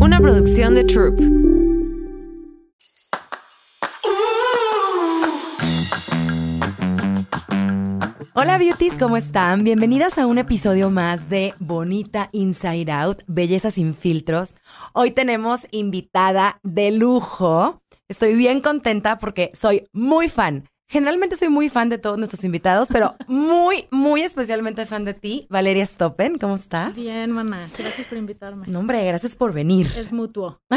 una producción de Troop. Hola beauties, ¿cómo están? Bienvenidas a un episodio más de Bonita Inside Out, Belleza sin filtros. Hoy tenemos invitada de lujo. Estoy bien contenta porque soy muy fan. Generalmente soy muy fan de todos nuestros invitados, pero muy, muy especialmente fan de ti, Valeria Stoppen. ¿Cómo estás? Bien, mamá. Gracias por invitarme. No, hombre, gracias por venir. Es mutuo.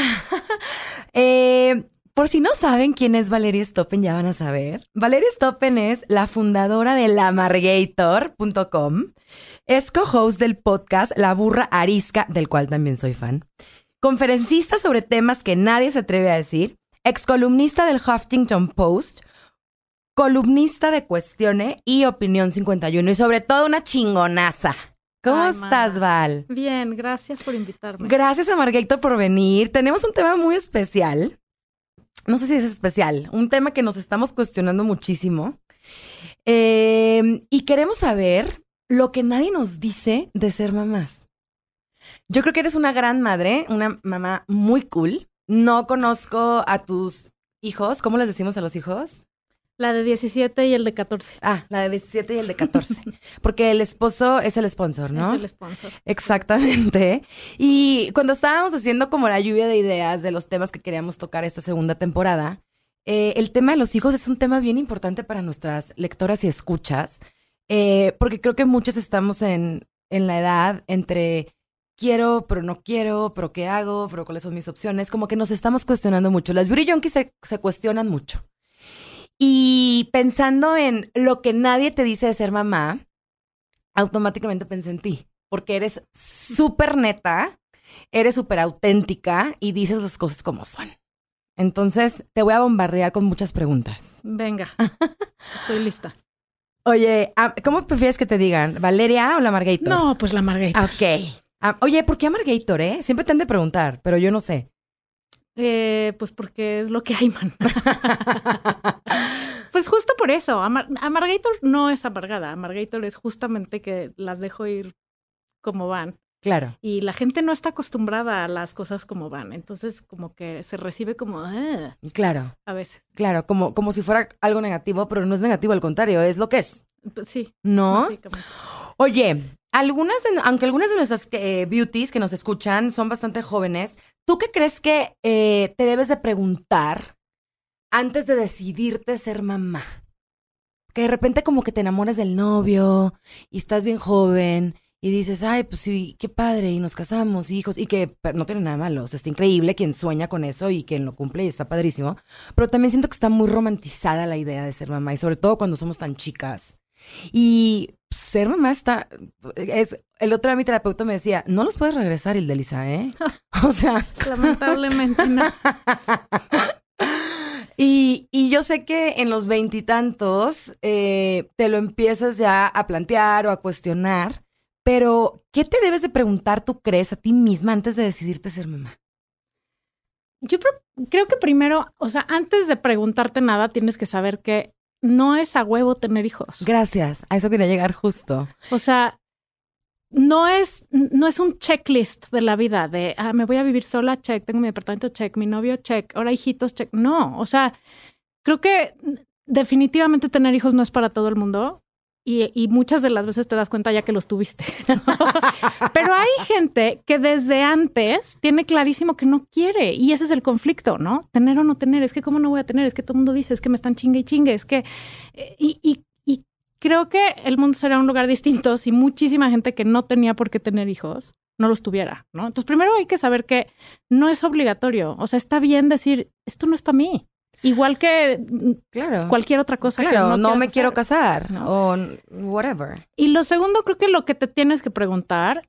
Eh, por si no saben quién es Valeria Stoppen, ya van a saber. Valeria Stoppen es la fundadora de lamargator.com. Es co-host del podcast La Burra Arisca, del cual también soy fan. Conferencista sobre temas que nadie se atreve a decir. Excolumnista del Huffington Post. Columnista de Cuestione y Opinión 51. Y sobre todo una chingonaza. ¿Cómo Ay, estás. Val? Bien, gracias por invitarme. Gracias a Margator por venir. Tenemos un tema muy especial. No sé si es especial. Un tema que nos estamos cuestionando muchísimo. Eh, y queremos saber lo que nadie nos dice de ser mamás. Yo creo que eres una gran madre, una mamá muy cool. No conozco a tus hijos. ¿Cómo les decimos a los hijos? La de 17 y el de 14. Ah, la de 17 y el de 14. Porque el esposo es el sponsor, ¿no? Es el sponsor. Exactamente. Y cuando estábamos haciendo como la lluvia de ideas de los temas que queríamos tocar esta segunda temporada, eh, el tema de los hijos es un tema bien importante para nuestras lectoras y escuchas, eh, porque creo que muchas estamos en, en la edad entre quiero, pero no quiero, pero qué hago, pero cuáles son mis opciones, como que nos estamos cuestionando mucho. Las beauty junkies se, se cuestionan mucho. Y pensando en lo que nadie te dice de ser mamá, automáticamente pensé en ti, porque eres súper neta, eres súper auténtica y dices las cosas como son. Entonces, te voy a bombardear con muchas preguntas. Venga, estoy lista. Oye, ah, ¿cómo prefieres que te digan? ¿Valeria o la Margator? No, pues la Margarita. Ok. Ah, oye, ¿por qué Margator, eh? Siempre te han de preguntar, pero yo no sé. Eh, pues porque es lo que hay, man. pues justo por eso. Amar Amargator no es amargada. Amargator es justamente que las dejo ir como van. Claro. Y la gente no está acostumbrada a las cosas como van. Entonces, como que se recibe como "Ah", Claro, a veces. claro, como, como si fuera algo negativo, pero no es negativo, al contrario, es lo que es. Pues sí. ¿No? Oye, algunas de- aunque algunas de nuestras eh, beauties que nos escuchan son bastante jóvenes, ¿tú qué crees que eh, te debes de preguntar antes de decidirte ser mamá? Que de repente como que te enamoras del novio y estás bien joven y dices, ay, pues sí, qué padre, y nos casamos, hijos, y que no tiene nada malo, o sea, está increíble quien sueña con eso y quien lo cumple y está padrísimo, pero también siento que está muy romantizada la idea de ser mamá y sobre todo cuando somos tan chicas. Y ser mamá está. Es, el otro día mi terapeuta me decía: No los puedes regresar, Ildelisa, ¿eh? O sea. Lamentablemente no. Y, y yo sé que en los veintitantos eh, te lo empiezas ya a plantear o a cuestionar, pero ¿qué te debes de preguntar tú crees a ti misma antes de decidirte ser mamá? Yo creo que primero, o sea, antes de preguntarte nada, tienes que saber que no es a huevo tener hijos. Gracias, a eso quería llegar justo. O sea, no es, no es un checklist de la vida de, ah, me voy a vivir sola, check, tengo mi departamento, check, mi novio, check, ahora hijitos, check. No, o sea, creo que definitivamente tener hijos no es para todo el mundo. Y, muchas de las veces te das cuenta ya que los tuviste. Pero hay gente que desde antes tiene clarísimo que no quiere. Y ese es el conflicto, ¿no? Tener o no tener. Es que cómo no voy a tener. Es que todo el mundo dice, es que me están chingue y chingue. Es que... eh, y creo que el mundo será un lugar distinto si muchísima gente que no tenía por qué tener hijos no los tuviera, ¿no? Entonces primero hay que saber que no es obligatorio. O sea, está bien decir, esto no es para mí. Igual que Claro. cualquier otra cosa. que Claro, no, quieras me hacer. quiero casar ¿no? o whatever. Y lo segundo, creo que lo que te tienes que preguntar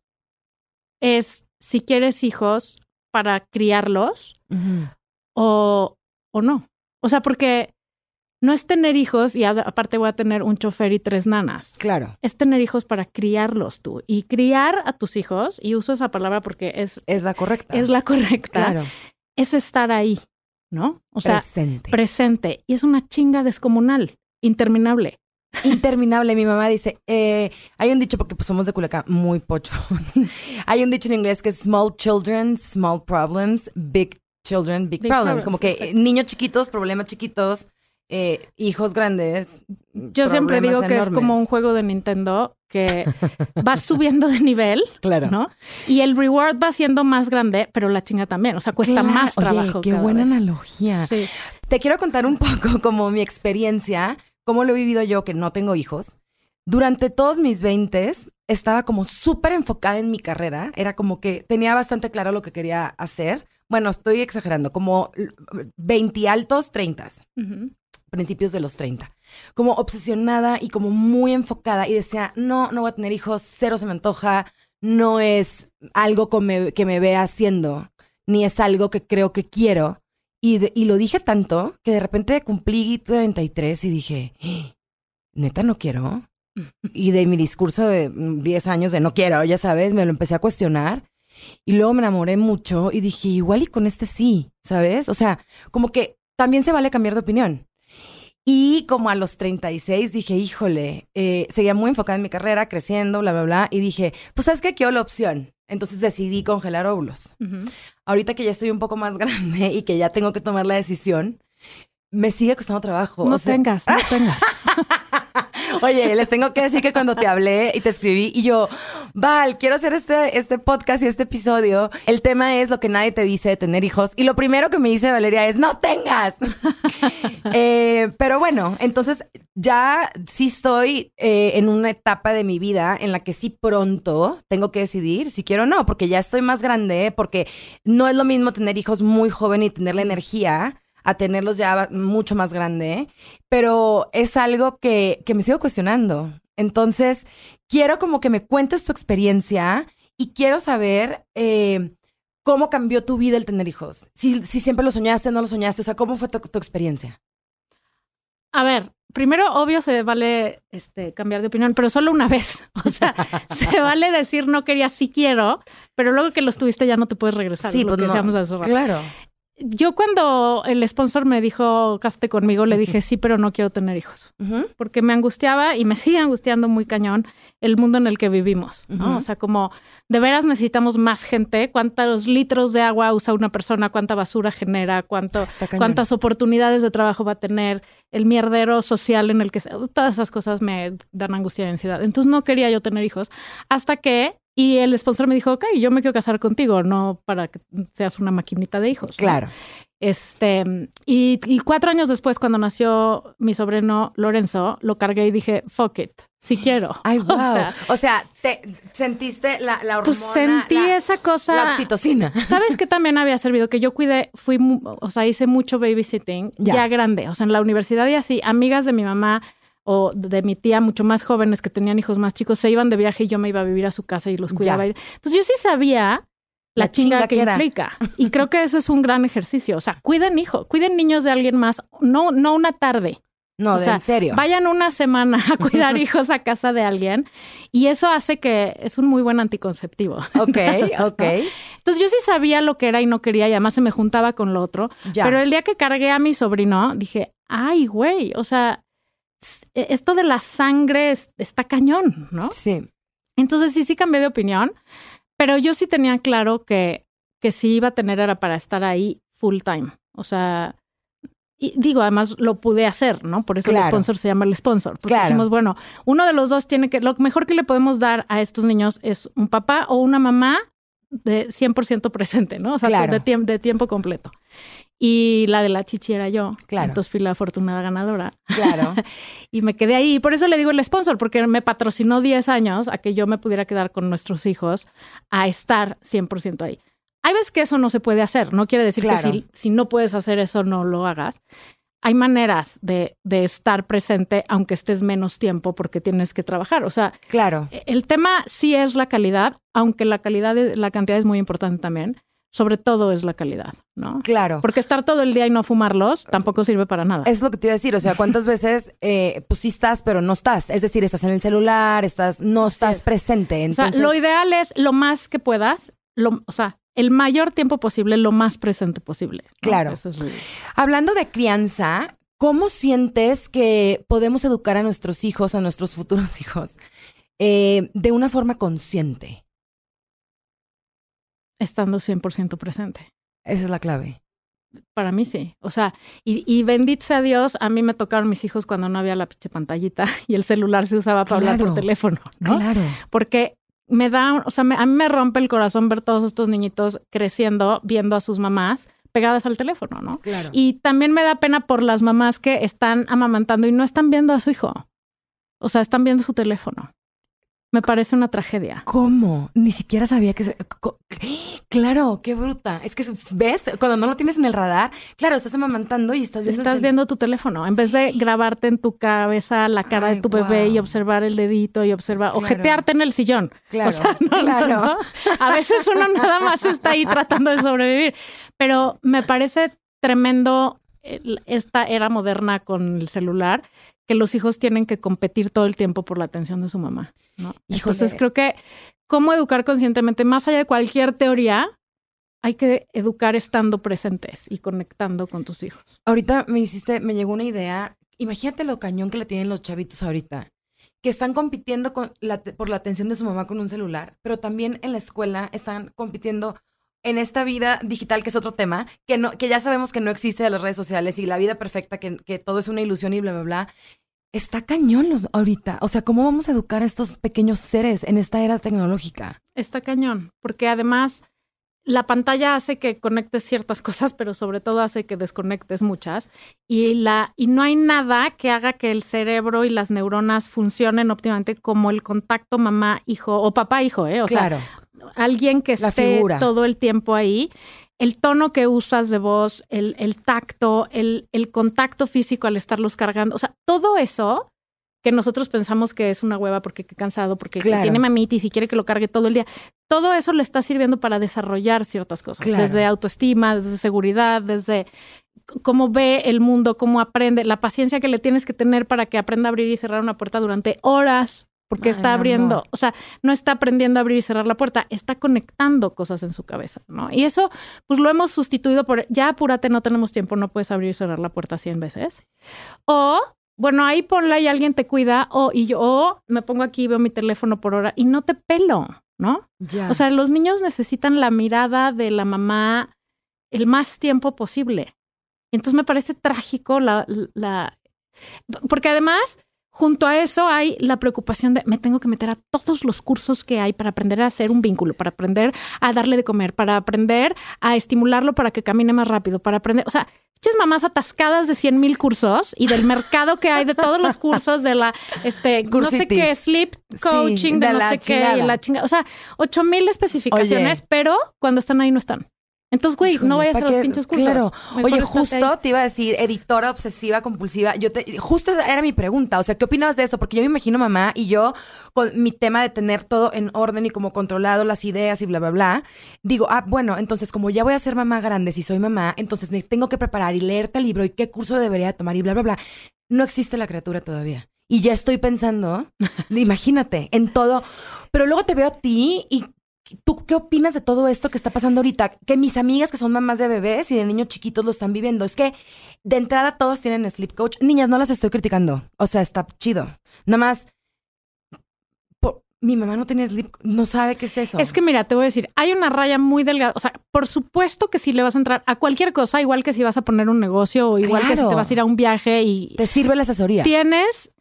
es si quieres hijos para criarlos o, o no. O sea, porque no es tener hijos y aparte voy a tener un chofer y tres nanas. Claro, Es tener hijos para criarlos tú. Y criar a tus hijos, y uso esa palabra porque es, es la correcta. es la correcta, Claro, es estar ahí, ¿no? O sea, presente. presente. Y es una chinga descomunal, interminable. interminable. Mi mamá dice, eh, hay un dicho, porque pues somos de Culiacán, muy pochos. hay un dicho en inglés que es small children, small problems, big children, big, Big problems. problems, Como que exacto. niños chiquitos, problemas chiquitos, eh, hijos grandes. Yo siempre digo que es como un juego de Nintendo que vas subiendo de nivel, Claro. ¿no? Y el reward va siendo más grande, pero la chinga también. O sea, cuesta Claro. más Oye, trabajo. qué cada buena vez. analogía. Sí. Te quiero contar un poco como mi experiencia, cómo lo he vivido yo que no tengo hijos. Durante todos mis 20 estaba como súper enfocada en mi carrera. Era como que tenía bastante claro lo que quería hacer. Bueno, estoy exagerando, como 20 altos, 30 Ujú. Principios de los 30. Como obsesionada y como muy enfocada y decía, no, no voy a tener hijos, cero se me antoja, no es algo que me, que vea haciendo, ni es algo que creo que quiero. Y, y lo dije tanto que de repente cumplí 33 y dije, "Eh, neta no quiero. Y de mi discurso de mm, 10 años de no quiero, ya sabes, me lo empecé a cuestionar. Y luego me enamoré mucho y dije, igual y con este sí, ¿sabes? O sea, como que también se vale cambiar de opinión. Y como a los 36 dije, híjole, eh, seguía muy enfocada en mi carrera, creciendo, bla, bla, bla. Y dije, pues sabes que quiero la opción. Entonces decidí congelar óvulos. Ahorita que ya estoy un poco más grande y que ya tengo que tomar la decisión, me sigue costando trabajo. No O sea, tengas, no tengas. Oye, les tengo que decir que cuando te hablé y te escribí y yo, Val, quiero hacer este, este podcast y este episodio. El tema es lo que nadie te dice de tener hijos. Y lo primero que me dice Valeria es, no tengas. Eh, pero bueno, entonces ya sí estoy eh, en una etapa de mi vida en la que sí pronto tengo que decidir si quiero o no, porque ya estoy más grande, porque no es lo mismo tener hijos muy joven y tener la energía a tenerlos ya mucho más grande, pero es algo que, que me sigo cuestionando. Entonces, quiero como que me cuentes tu experiencia y quiero saber eh, cómo cambió tu vida el tener hijos. Si, si siempre lo soñaste, no lo soñaste, o sea, ¿cómo fue tu, tu experiencia? A ver, primero, obvio, se vale este, cambiar de opinión, pero solo una vez. O sea, se vale decir no quería, sí quiero, pero luego que los tuviste ya no te puedes regresar. es lo que no. Claro. Yo cuando el sponsor me dijo, caste conmigo, le dije sí, pero no quiero tener hijos. Porque me angustiaba y me sigue angustiando muy cañón el mundo en el que vivimos. ¿no? O sea, como de veras necesitamos más gente. ¿Cuántos litros de agua usa una persona? ¿Cuánta basura genera? ¿Cuánto, cañón. ¿Cuántas oportunidades de trabajo va a tener? El mierdero social en el que... Todas esas cosas me dan angustia y ansiedad. Entonces no quería yo tener hijos hasta que... Y el sponsor me dijo, ok, yo me quiero casar contigo, no para que seas una maquinita de hijos. ¿no? Claro. Este, y, y cuatro años después, cuando nació mi sobrino Lorenzo, lo cargué y dije, fuck it, si quiero. Ay, wow. O sea, te sentiste la, la hormona. pues sentí la, esa cosa. la oxitocina. ¿Sabes qué también había servido? Que yo cuidé, fui, o sea, hice mucho babysitting Ya. ya. grande, o sea, en la universidad y así, amigas de mi mamá o de mi tía, mucho más jóvenes que tenían hijos más chicos, se iban de viaje y yo me iba a vivir a su casa y los Ya. cuidaba. Entonces yo sí sabía la, La chinga, chinga que, que era. implica. Y creo que ese es un gran ejercicio. O sea, cuiden hijo, cuiden niños de alguien más, no, no una tarde. No, O de- sea, en serio. Vayan una semana a cuidar hijos a casa de alguien y eso hace que es un muy buen anticonceptivo. Ok, ok. Entonces yo sí sabía lo que era y no quería y además se me juntaba con lo otro. Ya. Pero el día que cargué a mi sobrino, dije, ay, güey, o sea, esto de la sangre es- está cañón, ¿no? Sí. Entonces sí, sí cambié de opinión, pero yo sí tenía claro que, que si iba a tener era para estar ahí full time. O sea, y digo, además lo pude hacer, ¿no? Por eso Claro. el sponsor se llama el sponsor. Porque Claro. dijimos, bueno, uno de los dos tiene que, lo mejor que le podemos dar a estos niños es un papá o una mamá de 100% presente, ¿no? O sea, Claro. de, tiemp- de tiempo completo. Y la de la chichi era yo. Claro. Entonces fui la afortunada ganadora Claro. y me quedé ahí. Y por eso le digo el sponsor, porque me patrocinó 10 años a que yo me pudiera quedar con nuestros hijos a estar 100% ahí. Hay veces que eso no se puede hacer. No quiere decir Claro. que si, si no puedes hacer eso, no lo hagas. Hay maneras de, de estar presente aunque estés menos tiempo porque tienes que trabajar. O sea, Claro. el tema sí es la calidad, aunque la calidad, la cantidad es muy importante también. Sobre todo es la calidad, ¿no? Claro. Porque estar todo el día y no fumarlos tampoco sirve para nada. Es lo que te iba a decir, o sea, ¿cuántas veces eh, pues sí estás, pero no estás? Es decir, estás en el celular, estás, no estás es. presente. O sea, Entonces, lo ideal es lo más que puedas, lo, o sea, el mayor tiempo posible, lo más presente posible. ¿no? Claro. Eso es hablando de crianza, ¿Cómo sientes que podemos educar a nuestros hijos, a nuestros futuros hijos, eh, de una forma consciente? Estando 100% presente. Esa es la clave. Para mí sí. O sea, y, y bendito sea Dios, a mí me tocaron mis hijos cuando no había la pinche pantallita y el celular se usaba para hablar por teléfono, ¿no? Claro. Porque me da, o sea, me- a mí me rompe el corazón ver todos estos niñitos creciendo, viendo a sus mamás pegadas al teléfono, ¿no? Claro. Y también me da pena por las mamás que están amamantando y no están viendo a su hijo. O sea, están viendo su teléfono. Me parece una tragedia. ¿Cómo? Ni siquiera sabía que se... Claro, qué bruta. Es que, ¿ves? Cuando no lo tienes en el radar, claro, estás amamantando y estás viendo... Estás viendo tu teléfono. En vez de grabarte en tu cabeza la cara Ay, de tu bebé y observar el dedito y observar, Claro. ojetearte en el sillón. Claro, o sea, no, no, claro. no. A veces uno nada más está ahí tratando de sobrevivir. Pero me parece tremendo esta era moderna con el celular, que los hijos tienen que competir todo el tiempo por la atención de su mamá. ¿no? Entonces creo que cómo educar conscientemente, más allá de cualquier teoría, hay que educar estando presentes y conectando con tus hijos. Ahorita me hiciste, me llegó una idea. Imagínate lo cañón que le tienen los chavitos ahorita, que están compitiendo con la- por la atención de su mamá con un celular, pero también en la escuela están compitiendo en esta vida digital, que es otro tema, que, no, que ya sabemos que no existe de las redes sociales y la vida perfecta, que, que todo es una ilusión y bla, bla, bla. Está cañón los, ahorita. O sea, ¿cómo vamos a educar a estos pequeños seres en esta era tecnológica? Está cañón, porque además la pantalla hace que conectes ciertas cosas, pero sobre todo hace que desconectes muchas. Y, la, y no hay nada que haga que el cerebro y las neuronas funcionen óptimamente como el contacto mamá-hijo o papá-hijo, ¿eh? O claro. sea, alguien que esté todo el tiempo ahí. El tono que usas de voz, el, el tacto, el, el contacto físico al estarlos cargando, o sea, todo eso que nosotros pensamos que es una hueva porque qué cansado, porque Claro. tiene mamitis y quiere que lo cargue todo el día. Todo eso le está sirviendo para desarrollar ciertas cosas, Claro. desde autoestima, desde seguridad, desde cómo ve el mundo, cómo aprende, la paciencia que le tienes que tener para que aprenda a abrir y cerrar una puerta durante horas, porque Ay, está abriendo, amor. o sea, no está aprendiendo a abrir y cerrar la puerta, está conectando cosas en su cabeza, ¿no? Y eso, pues lo hemos sustituido por, ya apúrate, no tenemos tiempo, no puedes abrir y cerrar la puerta 100 veces. O, bueno, ahí ponla y alguien te cuida, o y yo o me pongo aquí, veo mi teléfono por hora y no te pelo, ¿no? Ya. O sea, los niños necesitan la mirada de la mamá el más tiempo posible. Entonces me parece trágico la, la... Porque además, junto a eso hay la preocupación de me tengo que meter a todos los cursos que hay para aprender a hacer un vínculo, para aprender a darle de comer, para aprender a estimularlo para que camine más rápido, para aprender... O sea, Pinches mamás atascadas de 100 mil cursos y del mercado que hay de todos los cursos de la, este, no sé qué, sleep coaching, de, de no sé qué, la chingada. O sea, 8 mil especificaciones, Oye. pero cuando están ahí no están. Entonces, güey, Híjole, no vayas a ¿pa' los qué? pinches cursos. Claro. Mejor Oye, justo ahí. te iba a decir, editora obsesiva, compulsiva. Yo te, justo esa era mi pregunta. O sea, ¿qué opinabas de eso? Porque yo me imagino mamá y yo con mi tema de tener todo en orden y como controlado las ideas y bla, bla, bla. Digo, ah, bueno, entonces como ya voy a ser mamá grande, si soy mamá, entonces me tengo que preparar y leerte el libro y qué curso debería tomar y bla, bla, bla. No existe la criatura todavía. Y ya estoy pensando, imagínate, en todo. Pero luego te veo a ti y ¿Tú qué opinas de todo esto que está pasando ahorita? Que mis amigas que son mamás de bebés y de niños chiquitos lo están viviendo. Es que de entrada todos tienen sleep coach. Niñas, no las estoy criticando. O sea, está chido. Nada más, mi mamá no tiene sleep, no sabe qué es eso. Es que mira, te voy a decir, hay una raya muy delgada. O sea, por supuesto que si le vas a entrar a cualquier cosa, igual que si vas a poner un negocio o igual que si te vas a ir a un viaje y te sirve la asesoría. tienes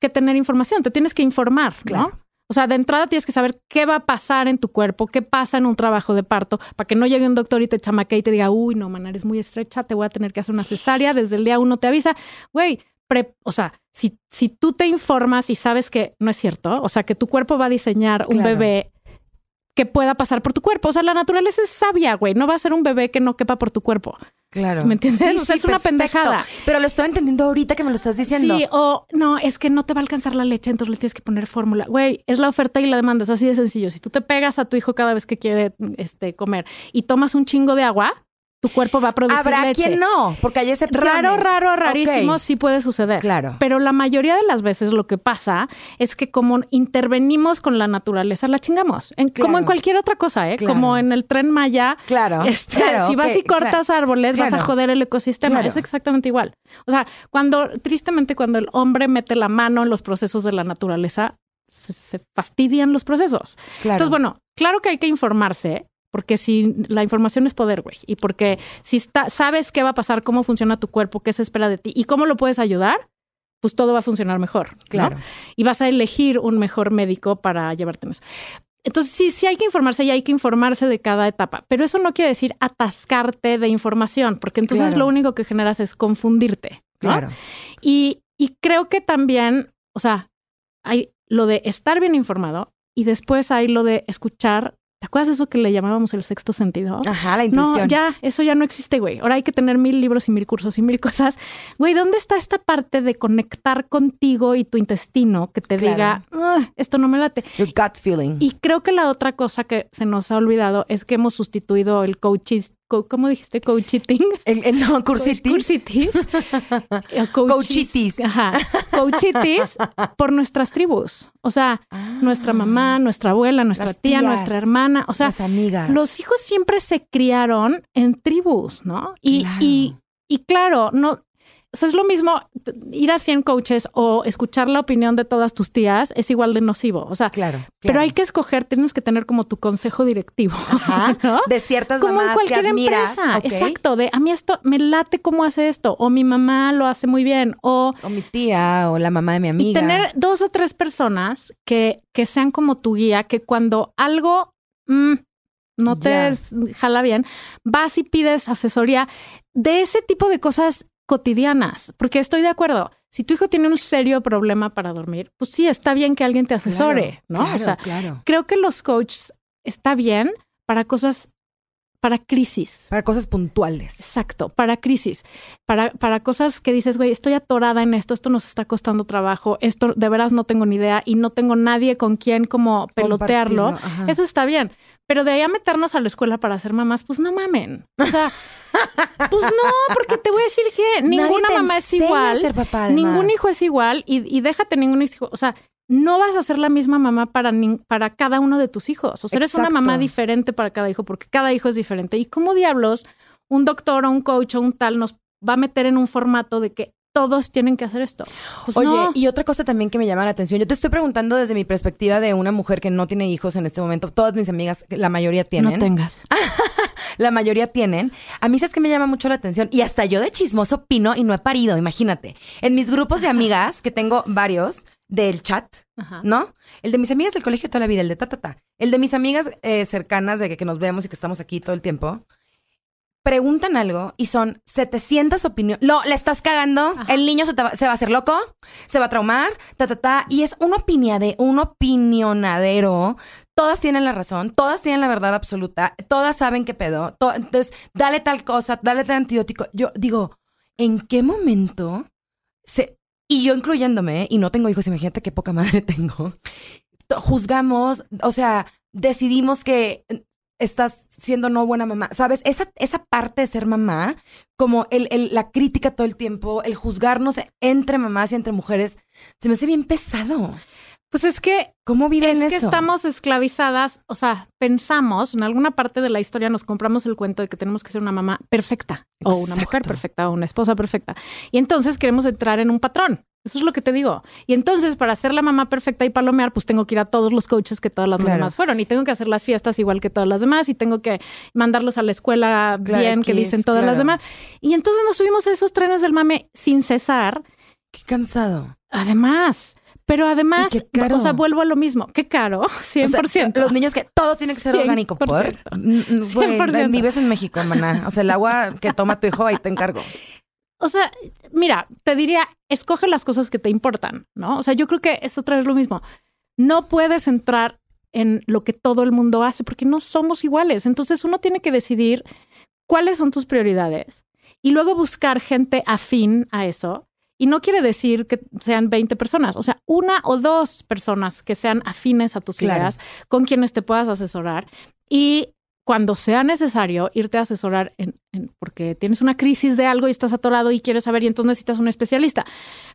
que tener información, te tienes que informar, Claro. ¿no? O sea, de entrada tienes que saber qué va a pasar en tu cuerpo, qué pasa en un trabajo de parto, para que no llegue un doctor y te chamaque y te diga, uy, no, man, eres muy estrecha, te voy a tener que hacer una cesárea, desde el día uno te avisa. Güey, pre- o sea, si, si tú te informas y sabes que no es cierto, o sea, que tu cuerpo va a diseñar un Claro. bebé que pueda pasar por tu cuerpo. O sea, la naturaleza es sabia, güey. No va a ser un bebé que no quepa por tu cuerpo. Claro. ¿Me entiendes? O sea, es una pendejada. Pero lo estoy entendiendo ahorita que me lo estás diciendo. Sí, o no, es que no te va a alcanzar la leche, entonces le tienes que poner fórmula. Güey, es la oferta y la demanda, es así de sencillo. Si tú te pegas a tu hijo cada vez que quiere este, comer y tomas un chingo de agua, tu cuerpo va a producir Habrá leche. quien no, porque hay excepciones. Raro, raro, rarísimo, sí puede suceder. Claro. Pero la mayoría de las veces lo que pasa es que como intervenimos con la naturaleza, la chingamos. En- Como en cualquier otra cosa, ¿eh? Claro. Como en el tren Maya. Claro, Este, claro, si vas y cortas árboles, vas a joder el ecosistema. Es exactamente igual. O sea, cuando, tristemente, cuando el hombre mete la mano en los procesos de la naturaleza, se, se fastidian los procesos. Claro. Entonces, bueno, claro que hay que informarse, porque si la información es poder, güey, y porque si está, sabes qué va a pasar, cómo funciona tu cuerpo, qué se espera de ti y cómo lo puedes ayudar, pues todo va a funcionar mejor. ¿no? Claro. Y vas a elegir un mejor médico para llevarte en eso. Entonces, sí, sí hay que informarse y hay que informarse de cada etapa, pero eso no quiere decir atascarte de información, porque entonces Claro. lo único que generas es confundirte. ¿no? Claro. Y, y creo que también, o sea, hay lo de estar bien informado y después hay lo de escuchar. ¿Te acuerdas de eso que le llamábamos el sexto sentido? Ajá, la No, intuición. ya, eso ya no existe, güey. Ahora hay que tener mil libros y mil cursos y mil cosas. Güey, ¿dónde está esta parte de conectar contigo y tu intestino que te Claro. diga, "Ah, esto no me late? Your gut feeling. Y creo que la otra cosa que se nos ha olvidado es que hemos sustituido el coachis, co- ¿cómo dijiste? Coachiting. El, el- no, cursitis. Cursitis. Coachitis. Ajá. Coachitis por nuestras tribus. O sea, nuestra mamá, nuestra abuela, nuestra Ah. Tía, tías, nuestra hermana. O sea, Las amigas. los hijos siempre se criaron en tribus, ¿no? Y, Claro. y, y claro, no. Sea, es lo mismo ir a 100 coaches o escuchar la opinión de todas tus tías es igual de nocivo. O sea, Claro. pero hay que escoger, tienes que tener como tu consejo directivo. Ajá. ¿no? De ciertas como en cualquier que admiras. empresa. Exacto, de a mí esto me late cómo hace esto, o mi mamá lo hace muy bien, o O mi tía, o la mamá de mi amiga. y tener dos o tres personas que, que sean como tu guía, que cuando algo mm, no te jala bien, vas y pides asesoría de ese tipo de cosas cotidianas, porque estoy de acuerdo. Si tu hijo tiene un serio problema para dormir, pues sí, está bien que alguien te asesore, Claro, ¿no? Claro, o sea, claro. creo que los coaches está bien para cosas, para crisis. Para cosas puntuales. Exacto, para crisis, para, para cosas que dices, güey, estoy atorada en esto, esto nos está costando trabajo, esto de veras no tengo ni idea y no tengo nadie con quien como pelotearlo. Eso está bien. Pero de ahí a meternos a la escuela para ser mamás, pues no mamen. O sea, pues no, porque te voy a decir que ninguna mamá es igual. ser papá, además. Ningún hijo es igual y, y déjate ningún hijo. O sea, no vas a ser la misma mamá para, para cada uno de tus hijos. O sea, eres una mamá diferente para cada hijo porque cada hijo es diferente. ¿Y cómo diablos un doctor o un coach o un tal nos va a meter en un formato de que todos tienen que hacer esto? Pues Oye, no. y otra cosa también que me llama la atención. Yo te estoy preguntando desde mi perspectiva de una mujer que no tiene hijos en este momento. Todas mis amigas, la mayoría tienen. no tengas. La mayoría tienen. A mí sabes que me llama mucho la atención. Y hasta yo de chismoso opino y no he parido, imagínate. En mis grupos de amigas, que tengo varios del chat, Ajá. ¿no? El de mis amigas del colegio toda la vida, el de ta, ta, ta. El de mis amigas eh, cercanas, de que, que nos vemos y que estamos aquí todo el tiempo. Preguntan algo y son 700 opiniones. No, le estás cagando. El niño se, te va, se va a hacer loco, se va a traumar, ta, ta, ta. Y es un, opiniade, un opinionadero. Todas tienen la razón, todas tienen la verdad absoluta, todas saben qué pedo. To- entonces, dale tal cosa, dale tal antibiótico. Yo digo, ¿en qué momento se, y yo incluyéndome, y no tengo hijos, imagínate qué poca madre tengo, juzgamos, o sea, decidimos que estás siendo no buena mamá, ¿sabes? Esa, esa parte de ser mamá, como el, el- la crítica todo el tiempo, el juzgarnos entre mamás y entre mujeres, se me hace bien pesado. Pues es que ¿Cómo viven es que eso? estamos esclavizadas, o sea, pensamos, en alguna parte de la historia nos compramos el cuento de que tenemos que ser una mamá perfecta o una mujer perfecta o una esposa perfecta. Y entonces queremos entrar en un patrón. Eso es lo que te digo. Y entonces para ser la mamá perfecta y palomear, pues tengo que ir a todos los coaches que todas las Claro. mamás fueron y tengo que hacer las fiestas igual que todas las demás y tengo que mandarlos a la escuela Claro, bien que dicen todas las demás. Y entonces nos subimos a esos trenes del mame sin cesar. Qué cansado. Además, pero además, o sea, vuelvo a lo mismo. Qué caro, 100%. O sea, los niños que todo tiene que ser 100%. orgánico. ¿Por? Mm, mm, güey, 100%. vives en México, maná. O sea, el agua que toma tu hijo, ahí te encargo. O sea, mira, te diría, escoge las cosas que te importan, ¿no? O sea, yo creo que es otra vez lo mismo. No puedes entrar en lo que todo el mundo hace porque no somos iguales. Entonces uno tiene que decidir cuáles son tus prioridades y luego buscar gente afín a eso. Y no quiere decir que sean 20 personas, o sea, una o dos personas que sean afines a tus Claro. ideas, con quienes te puedas asesorar. Y cuando sea necesario irte a asesorar en, porque tienes una crisis de algo y estás atorado y quieres saber y entonces necesitas un especialista.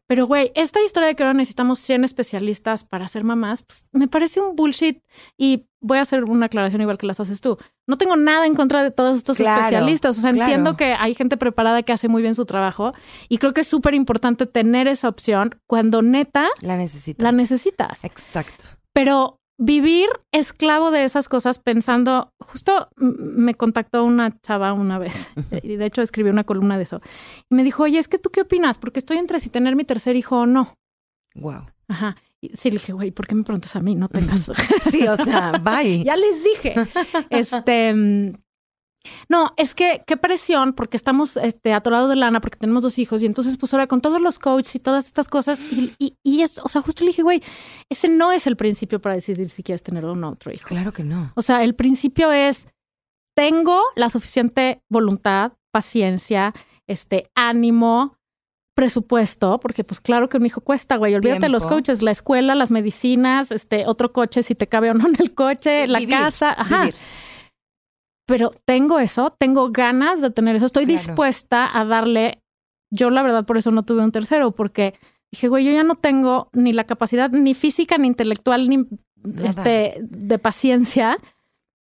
Pero güey, esta historia de que ahora necesitamos 100 especialistas para ser mamás, pues me parece un bullshit y voy a hacer una aclaración igual que las haces tú. No tengo nada en contra de todos estos especialistas. O sea, entiendo que hay gente preparada que hace muy bien su trabajo y creo que es súper importante tener esa opción cuando neta la necesitas. La necesitas. Exacto. Pero vivir esclavo de esas cosas pensando, justo me contactó una chava una vez y de hecho escribió una columna de eso y me dijo, oye, es que tú qué opinas, porque estoy entre si tener mi tercer hijo o no. Wow. Ajá. Y sí, le dije, güey, ¿por qué me preguntas a mí? No tengas. sí, o sea, bye. ya les dije. Este, no, es que qué presión, porque estamos este, atorados de lana, porque tenemos dos hijos, y entonces, pues ahora con todos los coaches y todas estas cosas, y, y, y es, o sea, justo le dije, güey, ese no es el principio para decidir si quieres tener o no otro hijo. Claro que no. O sea, el principio es, tengo la suficiente voluntad, paciencia, este, ánimo, presupuesto, porque pues claro que un hijo cuesta, güey. Olvídate los coaches, la escuela, las medicinas, este, otro coche, si te cabe o no en el coche, la casa, ajá pero tengo eso, tengo ganas de tener eso, estoy dispuesta a darle, yo la verdad por eso no tuve un tercero, porque dije, güey, yo ya no tengo ni la capacidad ni física, ni intelectual, ni este, de paciencia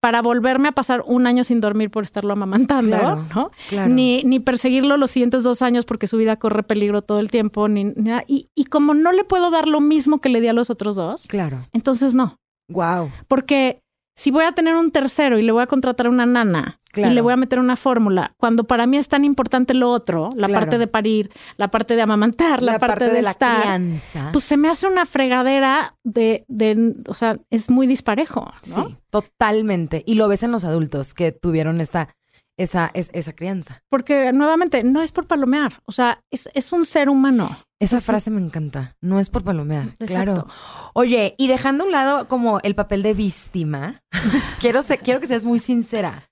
para volverme a pasar un año sin dormir por estarlo amamantando, ¿no? Ni, ni perseguirlo los siguientes dos años porque su vida corre peligro todo el tiempo, ni, nada. Y, y como no le puedo dar lo mismo que le di a los otros dos, claro. entonces no. Wow. Porque si voy a tener un tercero y le voy a contratar una nana y le voy a meter una fórmula, cuando para mí es tan importante lo otro, la parte de parir, la parte de amamantar, la, parte, de, estar, la crianza. pues se me hace una fregadera de, de o sea, es muy disparejo. ¿no? Sí, totalmente. Y lo ves en los adultos que tuvieron esa esa, esa crianza. Porque nuevamente, no es por palomear, o sea, es, es un ser humano. Esa frase me encanta. No es por palomear. Claro. Oye, y dejando a un lado como el papel de víctima, quiero, quiero que seas muy sincera.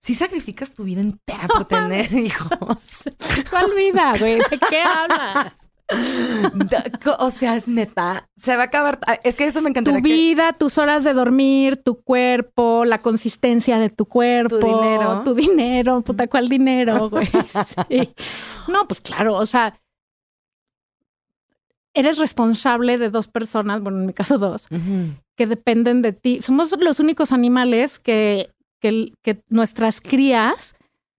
Si sacrificas tu vida entera por tener hijos. ¿Cuál vida, güey? ¿De qué hablas? o sea, es neta. Se va a acabar. Ah, es que eso me encanta. Tu vida, tus horas de dormir, tu cuerpo, la consistencia de tu cuerpo. Tu dinero. Tu dinero. Puta, ¿cuál dinero, güey? Sí. No, pues claro. O sea, eres responsable de dos personas, bueno, en mi caso dos, que dependen de ti. Somos los únicos animales que, que, que nuestras crías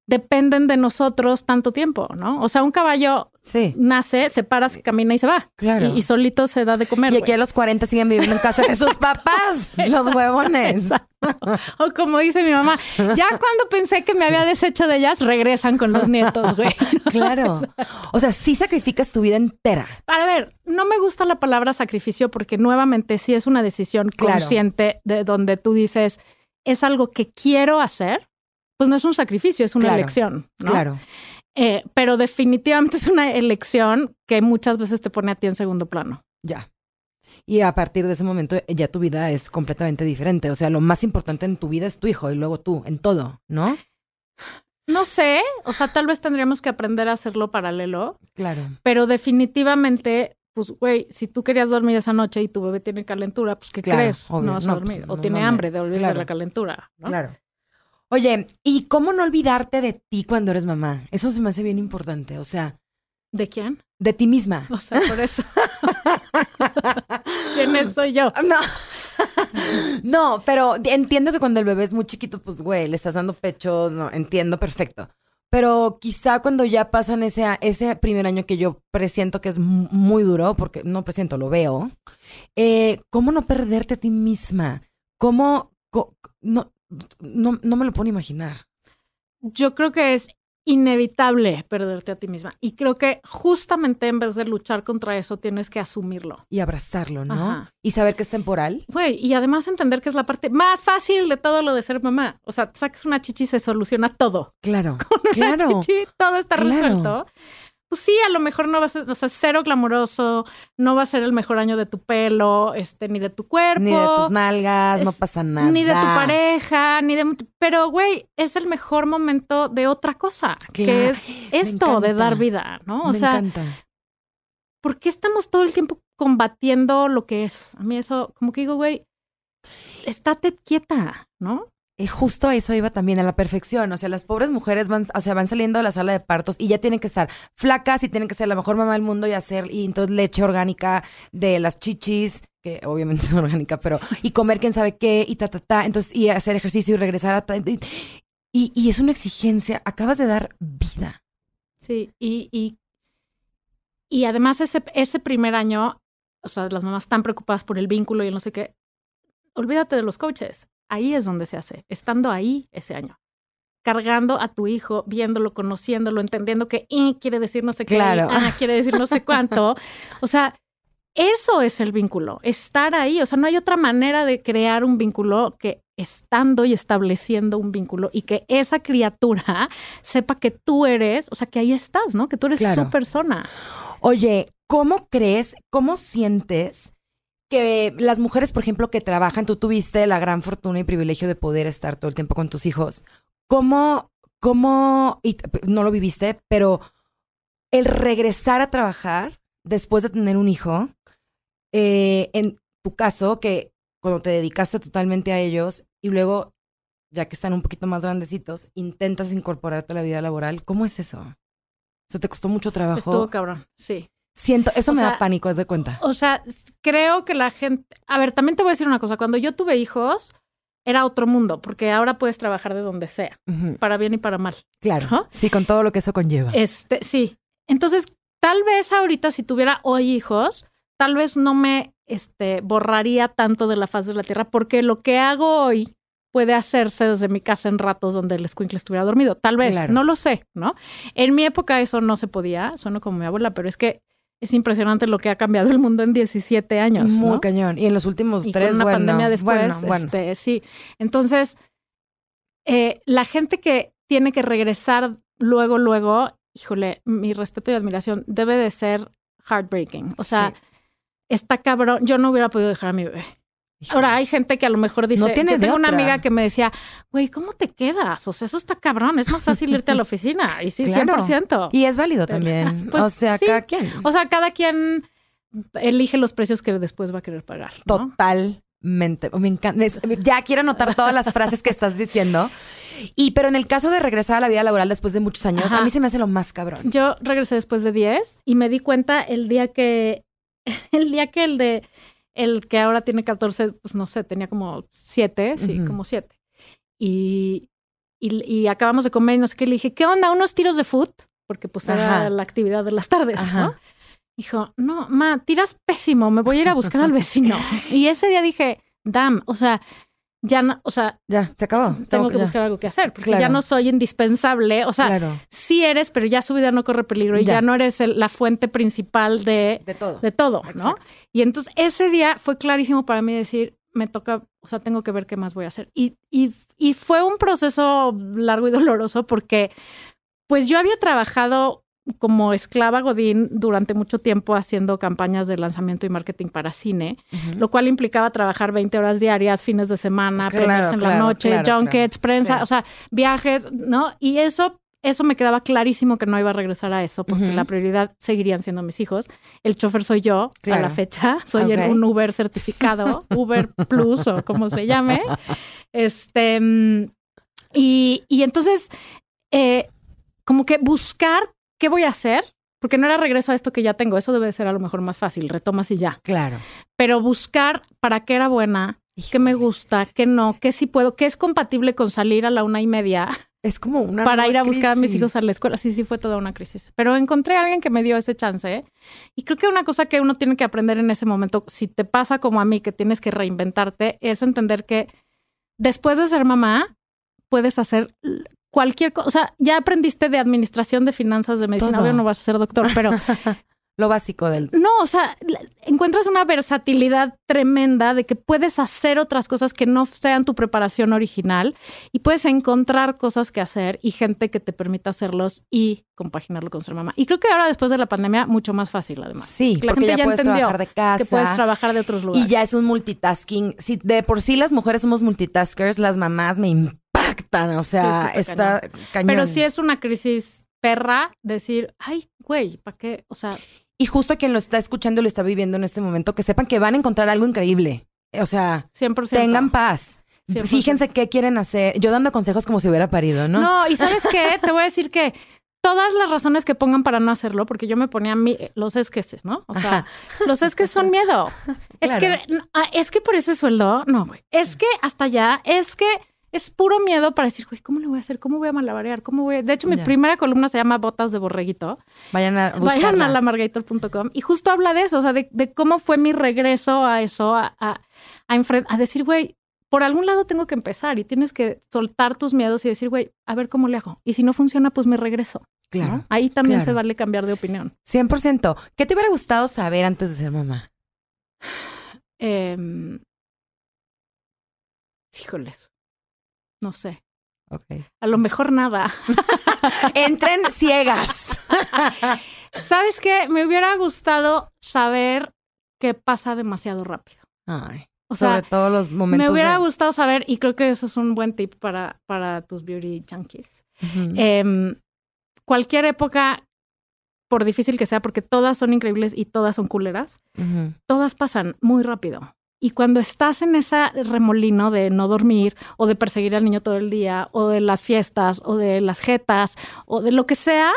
dependen de nosotros tanto tiempo, ¿no? O sea, un caballo nace, se para, se camina y se va. Claro. Y, solito se da de comer. Y aquí a los 40 siguen viviendo en casa de sus papás, los huevones. O como dice mi mamá, ya cuando pensé que me había deshecho de ellas, regresan con los nietos, güey. Claro. O sea, sí sacrificas tu vida entera. A ver, no me gusta la palabra sacrificio porque nuevamente sí es una decisión consciente de donde tú dices, es algo que quiero hacer, pues no es un sacrificio, es una elección. ¿no? Claro. Eh, pero definitivamente es una elección que muchas veces te pone a ti en segundo plano. Ya. Y a partir de ese momento ya tu vida es completamente diferente. O sea, lo más importante en tu vida es tu hijo y luego tú, en todo, ¿no? No sé, o sea, tal vez tendríamos que aprender a hacerlo paralelo. Claro. Pero definitivamente, pues, güey, si tú querías dormir esa noche y tu bebé tiene calentura, pues, ¿qué crees? no vas a pues, dormir. o tiene hambre de olvidar la calentura. ¿no? Claro. Oye, ¿y cómo no olvidarte de ti cuando eres mamá? Eso se me hace bien importante, o sea. ¿De quién? De ti misma. O sea, por eso. ¿Quién soy yo? No. no, pero entiendo que cuando el bebé es muy chiquito, pues, güey, le estás dando pecho, no, entiendo perfecto. Pero quizá cuando ya pasan ese, ese primer año que yo presiento que es muy duro, porque no presiento, lo veo, eh, ¿cómo no perderte a ti misma? ¿Cómo, no, no, no me lo puedo imaginar. Yo creo que es inevitable perderte a ti misma. Y creo que justamente en vez de luchar contra eso, tienes que asumirlo. Y abrazarlo, ¿no? Y saber que es temporal. Güey, y además entender que es la parte más fácil de todo lo de ser mamá. O sea, saques una chichi y se soluciona todo. Claro. Con una chichi todo está resuelto pues sí, a lo mejor no va a ser, o sea, cero glamoroso, no va a ser el mejor año de tu pelo, este, ni de tu cuerpo. Ni de tus nalgas, no pasa nada. Ni de tu pareja, ni de... Pero, güey, es el mejor momento de otra cosa, que es esto de dar vida, ¿no? O me sea, encanta. ¿por qué estamos todo el tiempo combatiendo lo que es? A mí eso, como que digo, güey, estate quieta, ¿no? Eh, justo eso iba también, a la perfección. O sea, las pobres mujeres van, o sea, van saliendo de la sala de partos y ya tienen que estar flacas y tienen que ser la mejor mamá del mundo y hacer, y entonces leche orgánica de las chichis, que obviamente es orgánica, pero, y comer quién sabe qué, y ta, ta, ta. Entonces, y hacer ejercicio y regresar a. y, y, y es una exigencia. Acabas de dar vida. Sí, y, y, y además ese, ese primer año, o sea, las mamás están preocupadas por el vínculo y el no sé qué. Olvídate de los coaches. Ahí es donde se hace, estando ahí ese año. Cargando a tu hijo, viéndolo, conociéndolo, entendiendo que eh, quiere decir no sé qué, Claro. ah, quiere decir no sé cuánto. O sea, eso es el vínculo, estar ahí. O sea, no hay otra manera de crear un vínculo que estando y estableciendo un vínculo y que esa criatura sepa que tú eres, o sea, que ahí estás, ¿no? Que tú eres Claro. su persona. Oye, ¿cómo crees, cómo sientes que las mujeres, por ejemplo, que trabajan, tú tuviste la gran fortuna y privilegio de poder estar todo el tiempo con tus hijos? ¿Cómo, cómo, y no lo viviste, pero el regresar a trabajar después de tener un hijo, eh, en tu caso, que cuando te dedicaste totalmente a ellos y luego, ya que están un poquito más grandecitos, intentas incorporarte a la vida laboral, ¿cómo es eso? O sea, te costó mucho trabajo. Estuvo cabrón, sí. Siento, eso O me sea, da pánico, haz de cuenta. O sea, creo que la gente. A ver, también te voy a decir una cosa. Cuando yo tuve hijos, era otro mundo, porque ahora puedes trabajar de donde sea, para bien y para mal. Claro. ¿no? Sí, con todo lo que eso conlleva. Este, sí. Entonces, tal vez ahorita, si tuviera hoy hijos, tal vez no me este, borraría tanto de la faz de la tierra, porque lo que hago hoy puede hacerse desde mi casa en ratos donde el escuincle estuviera dormido. Tal vez, Claro. no lo sé, ¿no? En mi época eso no se podía, sueno como mi abuela, pero es que es impresionante lo que ha cambiado el mundo en 17 años. Muy ¿no? cañón. Y en los últimos y tres, con una bueno, pandemia después, bueno, bueno. este, sí. Entonces, eh, la gente que tiene que regresar luego, luego, híjole, mi respeto y admiración debe de ser heartbreaking. O sea, Sí. está cabrón. Yo no hubiera podido dejar a mi bebé. Ahora hay gente que a lo mejor dice, No tiene yo tengo una otra. amiga que me decía, güey, ¿cómo te quedas? O sea, eso está cabrón, es más fácil irte a la oficina. Y sí, Claro. 100%. Y es válido también. Pues o sea, sí. cada quien. O sea, cada quien elige los precios que después va a querer pagar. ¿no? Totalmente. Me encanta. Ya quiero anotar todas las frases que estás diciendo. Y pero en el caso de regresar a la vida laboral después de muchos años, Ajá. a mí se me hace lo más cabrón. Yo regresé después de 10 y me di cuenta el día que, el día que el de, el que ahora tiene 14, pues no sé, tenía como 7, sí, como 7. Y, y, y acabamos de comer y no sé qué, le dije, ¿qué onda? ¿Unos tiros de foot? Porque pues era la actividad de las tardes, Ajá. ¿no? Dijo, no, ma, tiras pésimo, me voy a ir a buscar al vecino. y ese día dije, damn, o sea, ya no, o sea, Ya, se acabó. tengo que ya. buscar algo que hacer, porque Claro. ya no soy indispensable, o sea, Claro. sí eres, pero ya su vida no corre peligro y Ya. ya, no eres el- la fuente principal de, De todo. de todo, ¿no? Y entonces ese día fue clarísimo para mí decir, me toca, o sea, tengo que ver qué más voy a hacer. Y, y, y fue un proceso largo y doloroso porque, pues yo había trabajado como esclava Godín durante mucho tiempo haciendo campañas de lanzamiento y marketing para cine, lo cual implicaba trabajar 20 horas diarias, fines de semana, Claro, premios en la noche, claro, junkets, prensa, Sí. o sea, viajes, ¿no? Y eso, eso me quedaba clarísimo que no iba a regresar a eso, porque la prioridad seguirían siendo mis hijos. El chofer soy yo a la fecha, soy el- un Uber certificado, Uber Plus o como se llame. Este, mm, y, y entonces, eh, como que buscar qué voy a hacer, porque no era regreso a esto que ya tengo, eso debe de ser a lo mejor más fácil, retomas y ya Claro. pero buscar para qué era buena, qué me gusta, qué no, qué sí puedo, qué es compatible con salir a la una y media Es como una para ir a buscar a mis hijos a la escuela. Sí, sí, fue toda una crisis. Pero encontré a alguien que me dio ese chance. ¿eh? Y creo que una cosa que uno tiene que aprender en ese momento, si te pasa como a mí, que tienes que reinventarte, es entender que después de ser mamá, puedes hacer cualquier cosa. O sea, ya aprendiste de administración de finanzas, de medicina. Obvio no vas a ser doctor, pero Lo básico del. no, o sea, encuentras una versatilidad tremenda de que puedes hacer otras cosas que no sean tu preparación original y puedes encontrar cosas que hacer y gente que te permita hacerlos y compaginarlo con ser mamá. Y creo que ahora después de la pandemia mucho más fácil además. Sí, la porque gente ya, ya puedes entendió trabajar de casa. que puedes trabajar de otros lugares. Y ya es un multitasking. Si de por sí las mujeres somos multitaskers, las mamás me impactan. O sea, Sí, está, está cañón. Pero sí es una crisis perra decir, ay, güey, ¿para qué? O sea, Y justo quien lo está escuchando y lo está viviendo en este momento, que sepan que van a encontrar algo increíble. O sea, 100%. tengan paz. 100%. Fíjense qué quieren hacer. Yo dando consejos como si hubiera parido, ¿no? No, y ¿sabes qué? Te voy a decir que todas las razones que pongan para no hacerlo, porque yo me ponía mi- los esqueces, ¿no? O sea, Ajá. los esques son miedo. Es que ah, es que por ese sueldo, no, güey. Es que hasta allá, es que es puro miedo para decir, güey, ¿cómo le voy a hacer? ¿Cómo voy a malabarear? ¿Cómo voy a-?" De hecho, mi primera columna se llama Botas de Borreguito. Vayan a buscarla. Vayan a lamargator.com y justo habla de eso, o sea, de, de cómo fue mi regreso a eso, a, a, a, a decir, güey, por algún lado tengo que empezar y tienes que soltar tus miedos y decir, güey, a ver cómo le hago. Y si no funciona, pues me regreso. ¿no? Claro. Ahí también claro. se vale cambiar de opinión. 100%. ¿Qué te hubiera gustado saber antes de ser mamá? Em, híjoles, no sé. A lo mejor nada. Entren ciegas. ¿Sabes qué? Me hubiera gustado saber qué pasa demasiado rápido. Ay, O sea, sobre todo los momentos me hubiera de- gustado saber, y creo que eso es un buen tip para, para tus beauty junkies. Em, cualquier época, por difícil que sea, porque todas son increíbles y todas son culeras, todas pasan muy rápido. Y cuando estás en ese remolino de no dormir o de perseguir al niño todo el día o de las fiestas o de las jetas o de lo que sea,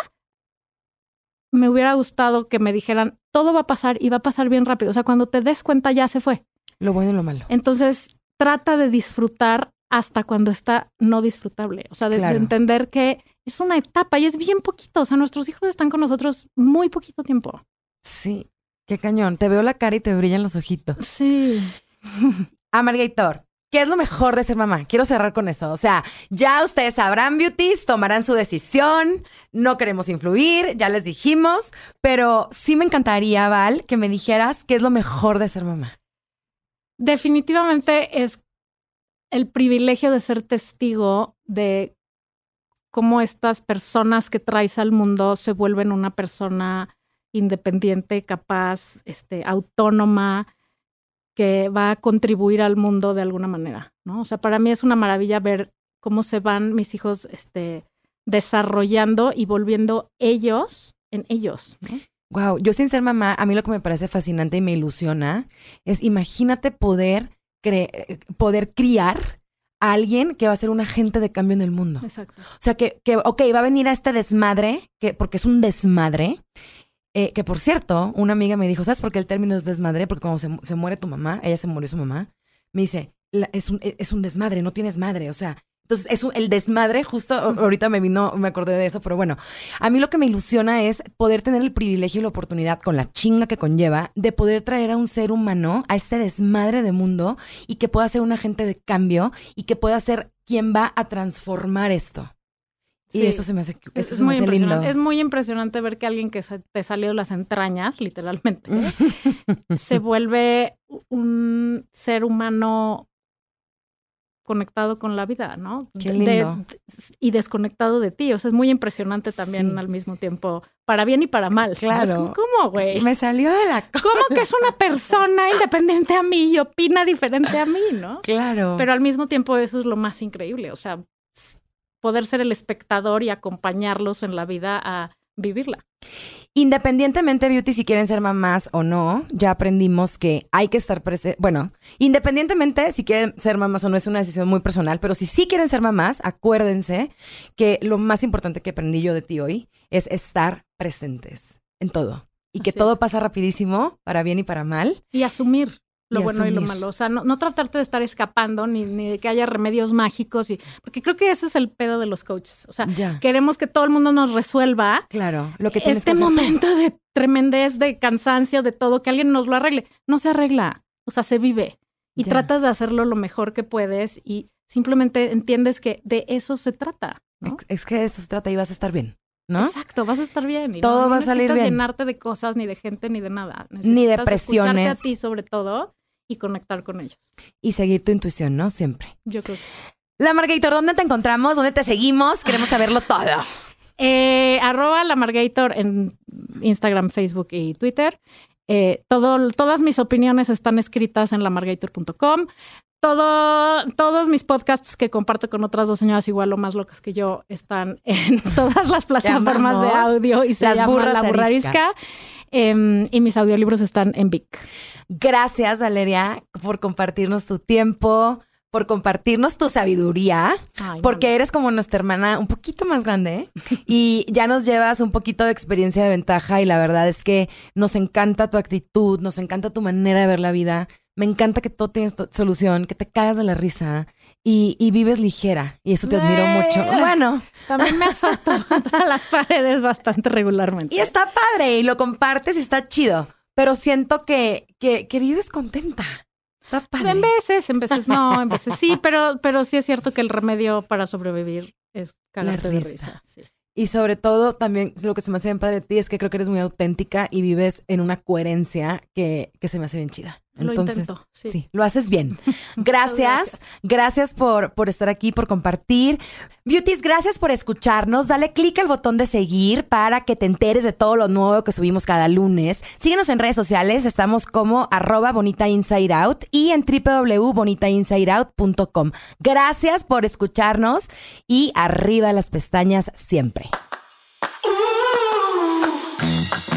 me hubiera gustado que me dijeran, todo va a pasar y va a pasar bien rápido. O sea, cuando te des cuenta ya se fue. Lo bueno y lo malo. Entonces, trata de disfrutar hasta cuando está no disfrutable. O sea, de, de entender que es una etapa y es bien poquito. O sea, nuestros hijos están con nosotros muy poquito tiempo. Sí. Qué cañón. Te veo la cara y te brillan los ojitos. Sí. Amargator, ¿qué es lo mejor de ser mamá? Quiero cerrar con eso. O sea, ya ustedes sabrán, beauties, tomarán su decisión. No queremos influir, ya les dijimos. Pero sí me encantaría, Val, que me dijeras qué es lo mejor de ser mamá. Definitivamente es el privilegio de ser testigo de cómo estas personas que traes al mundo se vuelven una persona independiente, capaz, este, autónoma, que va a contribuir al mundo de alguna manera, ¿no? O sea, para mí es una maravilla ver cómo se van mis hijos, este, desarrollando y volviendo ellos en ellos. ¿no? Wow, yo sin ser mamá, a mí lo que me parece fascinante y me ilusiona es imagínate poder, cre- eh, poder criar a alguien que va a ser un agente de cambio en el mundo. Exacto. O sea, que, que, ok, va a venir a este desmadre, que, porque es un desmadre. Eh, que por cierto, una amiga me dijo, ¿sabes por qué el término es desmadre? Porque cuando se, se muere tu mamá, ella se murió su mamá, me dice, "La- es, un, es un desmadre, no tienes madre. O sea, entonces es un- el desmadre, justo ahorita me vino, me acordé de eso, pero bueno, a mí lo que me ilusiona es poder tener el privilegio y la oportunidad, con la chinga que conlleva, de poder traer a un ser humano a este desmadre de mundo y que pueda ser un agente de cambio y que pueda ser quien va a transformar esto. Y Sí. eso se me hace, eso Es, se me muy hace lindo. impresionante. Es muy impresionante ver que alguien que se- te salió de las entrañas, literalmente, se vuelve un ser humano conectado con la vida, ¿no? Qué lindo. de- y desconectado de ti. O sea, es muy impresionante también Sí. al mismo tiempo, para bien y para mal. Claro. como, ¿Cómo, güey? Me salió de la... co- ¿Cómo que es una persona independiente a mí y opina diferente a mí, no? Claro. Pero al mismo tiempo eso es lo más increíble, o sea, poder ser el espectador y acompañarlos en la vida a vivirla. Independientemente, Beauty, si quieren ser mamás o no, ya aprendimos que hay que estar presente. Bueno, independientemente si quieren ser mamás o no, es una decisión muy personal, pero si sí quieren ser mamás, acuérdense que lo más importante que aprendí yo de ti hoy es estar presentes en todo. Y que todo es. pasa rapidísimo, para bien y para mal. Y asumir lo Y bueno y lo malo. O sea, no, no tratarte de estar escapando ni, ni de que haya remedios mágicos. Y, porque creo que ese es el pedo de los coaches. O sea, Ya. queremos que todo el mundo nos resuelva Claro, lo que tienes este que hacer momento de tremendez, de cansancio, de todo, que alguien nos lo arregle. No se arregla. O sea, se vive. Y Ya. tratas de hacerlo lo mejor que puedes y simplemente entiendes que de eso se trata. ¿no? Es que de eso se trata y vas a estar bien, ¿no? Exacto, vas a estar bien. y Todo no, no va a salir necesitas bien. llenarte de cosas, ni de gente, ni de nada. Ni de Necesitas presiones. a ti sobre todo y conectar con ellos. Y seguir tu intuición, ¿no? Siempre. Yo creo que sí. La Margator, ¿dónde te encontramos? ¿Dónde te seguimos? Queremos saberlo todo. Eh, arroba la Margator en Instagram, Facebook y Twitter. Eh, todo, todas mis opiniones están escritas en lamargator.com. Todo, todos mis podcasts que comparto con otras dos señoras igual o más locas que yo están en todas las plataformas de audio y se Las llama burras La arisca. Burrarisca. Em, y mis audiolibros están en Vic. Gracias, Valeria, por compartirnos tu tiempo, por compartirnos tu sabiduría, Ay, porque eres como nuestra hermana un poquito más grande ¿eh? y ya nos llevas un poquito de experiencia de ventaja y la verdad es que nos encanta tu actitud, nos encanta tu manera de ver la vida. Me encanta que todo tienes solución, que te cagas de la risa y, y vives ligera y eso te admiro Eh. mucho. Bueno, También me azoto contra las paredes bastante regularmente. y está padre y lo compartes y está chido, pero siento que, que, que vives contenta. Está padre. En veces, en veces no, en veces sí, pero, pero sí es cierto que el remedio para sobrevivir es cagarte de risa. risa. sí. Y sobre todo, también lo que se me hace bien padre de ti es que creo que eres muy auténtica y vives en una coherencia que, que se me hace bien chida. Lo Entonces, intento, sí. sí, lo haces bien. Gracias, Gracias. gracias por, por estar aquí, por compartir. Beauties, gracias por escucharnos. Dale click al botón de seguir para que te enteres de todo lo nuevo que subimos cada lunes. Síguenos en redes sociales, estamos como arroba bonita inside out y en www.bonitainsideout.com. Gracias por escucharnos y arriba las pestañas siempre. Ooh.